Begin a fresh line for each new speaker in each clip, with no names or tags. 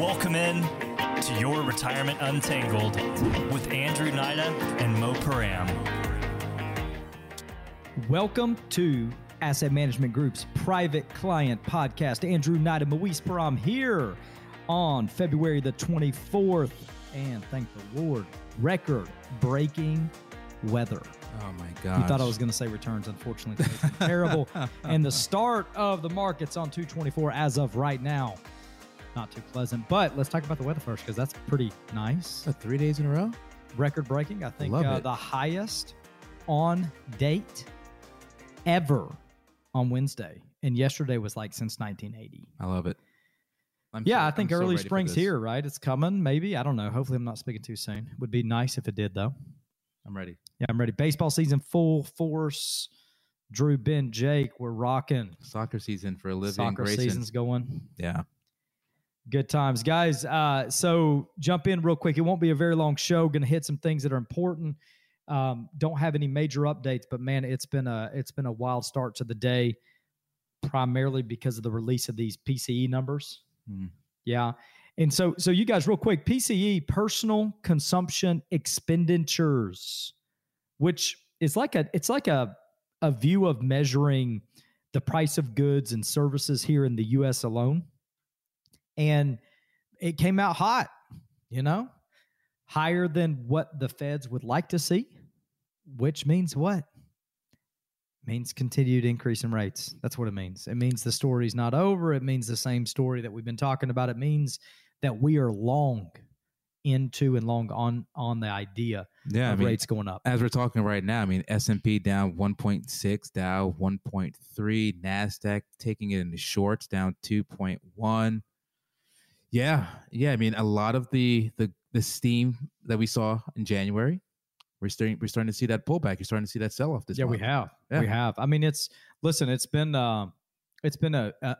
Welcome in to your Retirement Untangled with Andrew Nida and Mo Param.
Welcome to Asset Management Group's private client podcast. Andrew Nida, Moise Param here on February the 24th. And thank the Lord, record breaking weather.
Oh my god!
You thought I was going to say returns. Unfortunately, terrible. And the start of the markets on 224 as of right now, not too pleasant. But let's talk about the weather first because that's pretty nice.
What, three days in a row.
Record breaking. I think uh, the highest on date ever on Wednesday, and yesterday was like since 1980.
I love it. I'm
Yeah,
so-
I think
I'm
early
for
spring's here, right? It's coming, maybe. I don't know. Hopefully, I'm not speaking too soon. Would be nice if it did, though.
I'm ready.
Yeah, I'm ready. Baseball season full force. Drew, Ben, Jake, we're rocking.
Soccer season for a living.
Soccer
Grayson.
season's going.
Yeah.
Good times, guys. Uh, so jump in real quick. It won't be a very long show. Going to hit some things that are important. Um, don't have any major updates, but man, it's been a it's been a wild start to the day, primarily because of the release of these PCE numbers.
Mm.
Yeah, and so so you guys, real quick, PCE personal consumption expenditures, which is like a it's like a a view of measuring the price of goods and services here in the U.S. alone and it came out hot, you know, higher than what the feds would like to see, which means what? Means continued increase in rates. That's what it means. It means the story's not over. It means the same story that we've been talking about. It means that we are long into and long on on the idea
Yeah. I
of
mean,
rates going up.
as we're talking right now, I mean S and P down 1.6, Dow 1.3, Nasdaq taking it in the shorts down 2.1. Yeah, yeah. I mean, a lot of the the the steam that we saw in January, we're starting we're starting to see that pullback. You're starting to see that sell off this.
yeah, we have.
Yeah.
We have. I mean, it's listen. It's been um, it's been a, a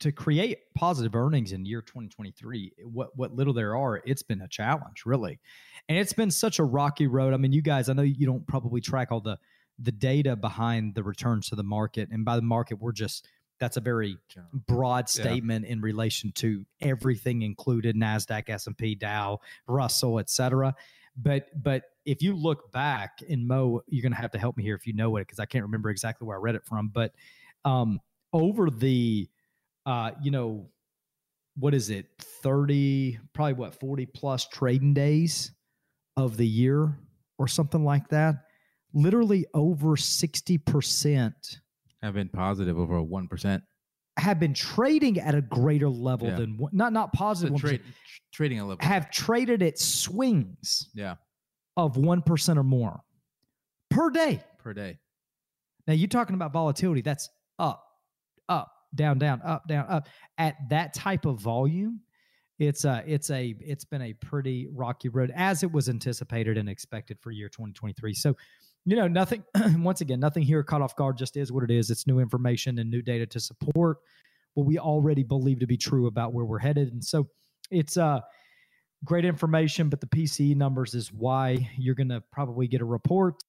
to create positive earnings in year 2023. What what little there are, it's been a challenge, really, and it's been such a rocky road. I mean, you guys, I know you don't probably track all the the data behind the returns to the market, and by the market, we're just that's a very broad
Yeah.
statement in relation to everything included nasdaq s&p dow russell et cetera but but if you look back and mo you're going to have to help me here if you know it because i can't remember exactly where i read it from but um over the uh you know what is it 30 probably what 40 plus trading days of the year or something like that literally over 60%
have been positive over one percent.
have been trading at a greater level
Yeah.
than not not positive 1%,
Trade, trading a little. bit.
have traded at swings
yeah
of 1% or more per day.
per day.
Now you're talking about volatility that's up, up, down, down, up, down, up. At that type of volume, it's a it's a it's been a pretty rocky road as it was anticipated and expected for year 2023. So, you know, nothing once again, nothing here caught off guard, just is what it is. It's new information and new data to support what we already believe to be true about where we're headed. And so it's uh great information, but the PCE numbers is why you're gonna probably get a report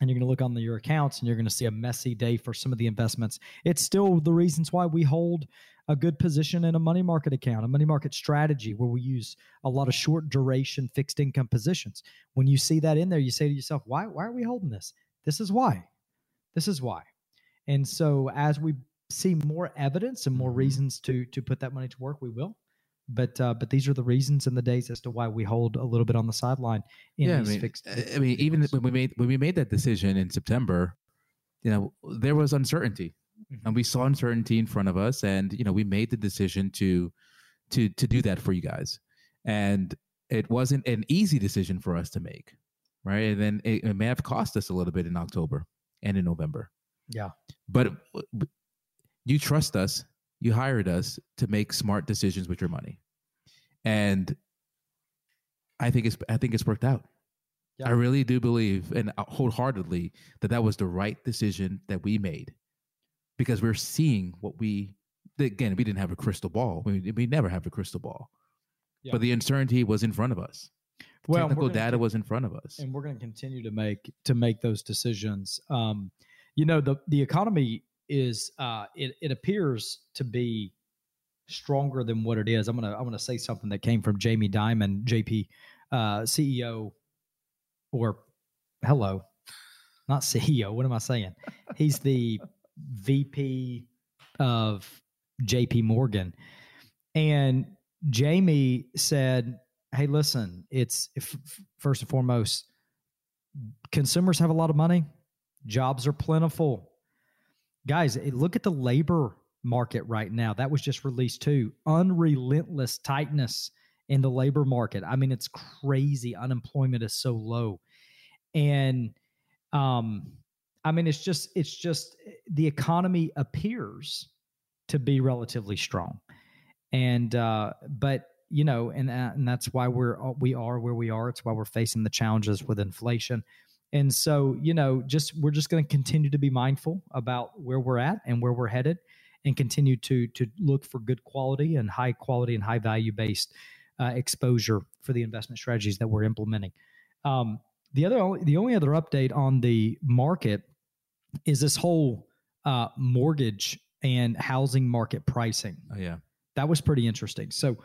and you're going to look on the, your accounts and you're going to see a messy day for some of the investments. It's still the reasons why we hold a good position in a money market account, a money market strategy where we use a lot of short duration fixed income positions. When you see that in there, you say to yourself, why, why are we holding this? This is why. This is why. And so as we see more evidence and more
Mhm.
reasons to to put that money to work, we will. But uh, but these are the reasons and the days as to why we hold a little bit on the sideline in
yeah, I mean,
fixed.
I- mean, even when we made when we made that decision in September, you know, there was uncertainty,
Mhm.
and we saw uncertainty in front of us, and you know, we made the decision to to to do that for you guys, and it wasn't an easy decision for us to make, right? And then it, it may have cost us a little bit in October and in November,
yeah.
but you trust us, you hired us to make smart decisions with your money, and I think it's I think it's worked out.
Yeah.
I really do believe and uh, wholeheartedly that that was the right decision that we made because we're seeing what we again we didn't have a crystal ball we, we never have a crystal ball
Yeah.
but the uncertainty was in front of us
Well,
technical data
con-
was in front of us
and we're going to continue to make to make those decisions. Um, you know, the the economy is uh, it it appears to be stronger than what it is. I'm gonna I'm gonna say something that came from Jamie Dimon, JP uh, CEO, or hello, not CEO. What am I saying? He's the VP of JP Morgan, and Jamie said, "Hey, listen, it's if, first and foremost, consumers have a lot of money, jobs are plentiful." Guys, look at the labor market right now. That was just released too. Unrelentless tightness in the labor market. I mean, it's crazy. Unemployment is so low. And um I mean it's just it's just the economy appears to be relatively strong. And uh but you know and uh, and that's why we're uh, we are where we are. It's why we're facing the challenges with inflation. And so, you know, just we're just going to continue to be mindful about where we're at and where we're headed and continue to to look for good quality and high quality and high value based uh, exposure for the investment strategies that we're implementing. Um, the other the only other update on the market is this whole uh, mortgage and housing market pricing.
Oh yeah,
that was pretty interesting. So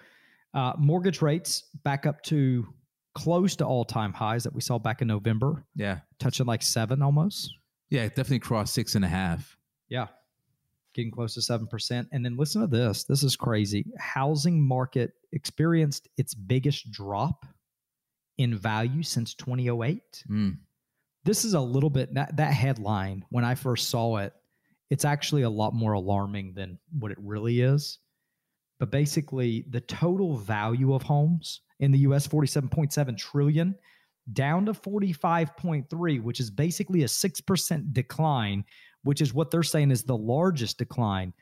uh, mortgage rates back up to close to all time highs that we saw back in November.
Yeah,
touching like seven almost.
Yeah, definitely crossed six and a half.
Yeah, getting close to 7%. And then listen to this this is crazy. Housing market experienced its biggest drop in value since 2008.
Mm.
This is a little bit that, that headline when I first saw it, it's actually a lot more alarming than what it really is. But basically, the total value of homes in the US 47.7 trillion down to 45.3, which is basically a 6% decline which is what they're saying is the largest decline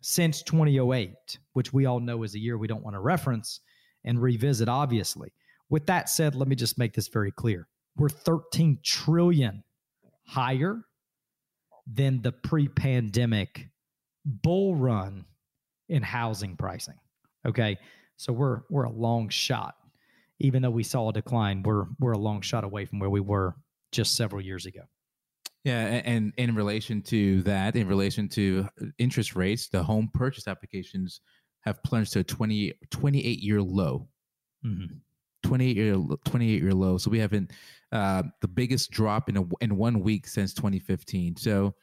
since 2008, which we all know is a year we don't want to reference and revisit, obviously. With that said, let me just make this very clear. We're 13 trillion higher than the pre pandemic bull run in housing pricing. Okay. So we're we're a long shot. Even though we saw a decline, we're we're a long shot away from where we were just several years ago.
Yeah, and in relation to that, in relation to uh, interest rates, the home purchase applications have plunged to a 20, 28 year low. Mm-hmm. 28 year 28 year low. So we have been uh, the biggest drop in a, in one week since 2015. So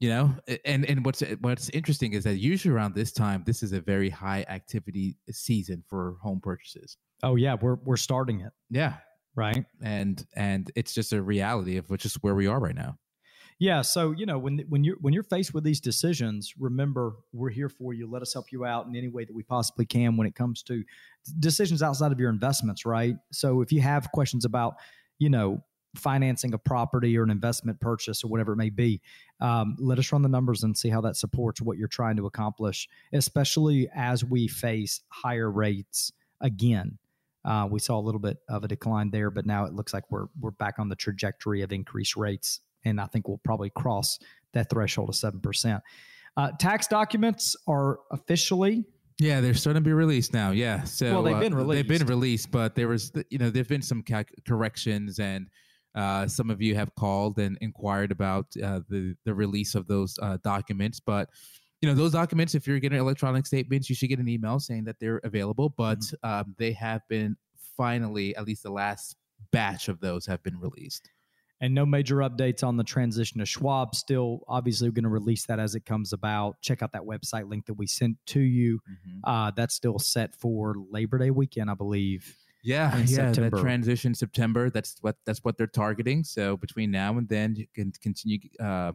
you know, and and what's what's interesting is that usually around this time, this is a very high activity season for home purchases.
Oh yeah, we're we're starting it.
Yeah,
right?
And and it's just a reality of which is where we are right now.
Yeah so you know when when you're when you're faced with these decisions remember we're here for you. Let us help you out in any way that we possibly can when it comes to decisions outside of your investments right? So if you have questions about you know financing a property or an investment purchase or whatever it may be um, let us run the numbers and see how that supports what you're trying to accomplish especially as we face higher rates again uh, we saw a little bit of a decline there, but now it looks like we're we're back on the trajectory of increased rates, and I think we'll probably cross that threshold of seven percent. Uh, tax documents are officially
yeah, they're starting to be released now. Yeah, so
well, they've been released.
Uh, they've been released, but there was you know there've been some corrections, and uh, some of you have called and inquired about uh, the the release of those uh, documents, but you know those documents if you're getting electronic statements you should get an email saying that they're available but mm-hmm. um, they have been finally at least the last batch of those have been released.
And no major updates on the transition to schwab. Still obviously going to release that as it comes about. Check out that website link that we sent to you. Mm-hmm. uh, that's still set for labor day weekend i believe
yeah, yeah, September. that transition September. That's what that's what they're targeting. So between now and then, you can continue uh,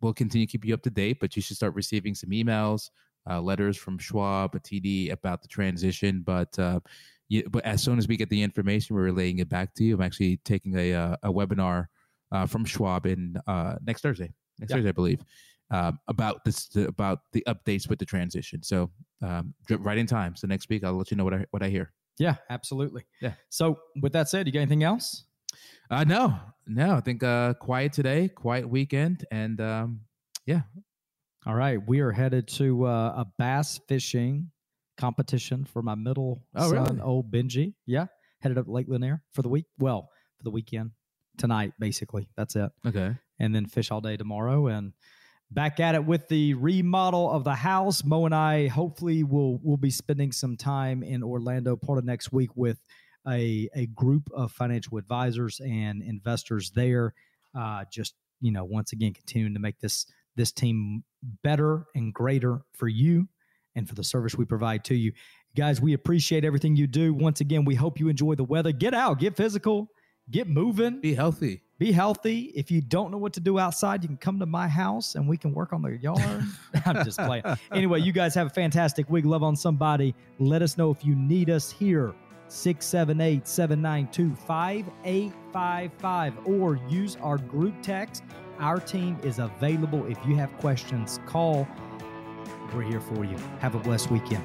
we'll continue to keep you up to date, but you should start receiving some emails, uh, letters from Schwab, TD about the transition. But uh, you, but as soon as we get the information, we're relaying it back to you. I'm actually taking a uh, a webinar uh, from Schwab in uh, next Thursday, next Thursday, I believe, um, about this about the updates with the transition. So um, right in time. So next week, I'll let you know what I what I hear.
Yeah, absolutely.
Yeah.
So with that said, you got anything else?
Uh, no, no. I think uh, quiet today, quiet weekend, and um, yeah.
All right, we are headed to uh, a bass fishing competition for my middle oh, son, really? old Benji. Yeah, headed up Lake Lanier for the week. Well, for the weekend tonight, basically. That's it.
Okay.
And then fish all day tomorrow, and back at it with the remodel of the house. Mo and I hopefully will will be spending some time in Orlando part of next week with a a group of financial advisors and investors there. Uh, just you know, once again, continuing to make this this team better and greater for you and for the service we provide to you. Guys, we appreciate everything you do. Once again, we hope you enjoy the weather. Get out, get physical, get moving,
Be healthy.
be healthy. If you don't know what to do outside, you can come to my house and we can work on the yard. I'm just playing. Anyway, you guys have a fantastic week. Love on somebody. Let us know if you need us here. 678 792 5855 or use our group text. Our team is available. If you have questions, call. We're here for you. Have a blessed weekend.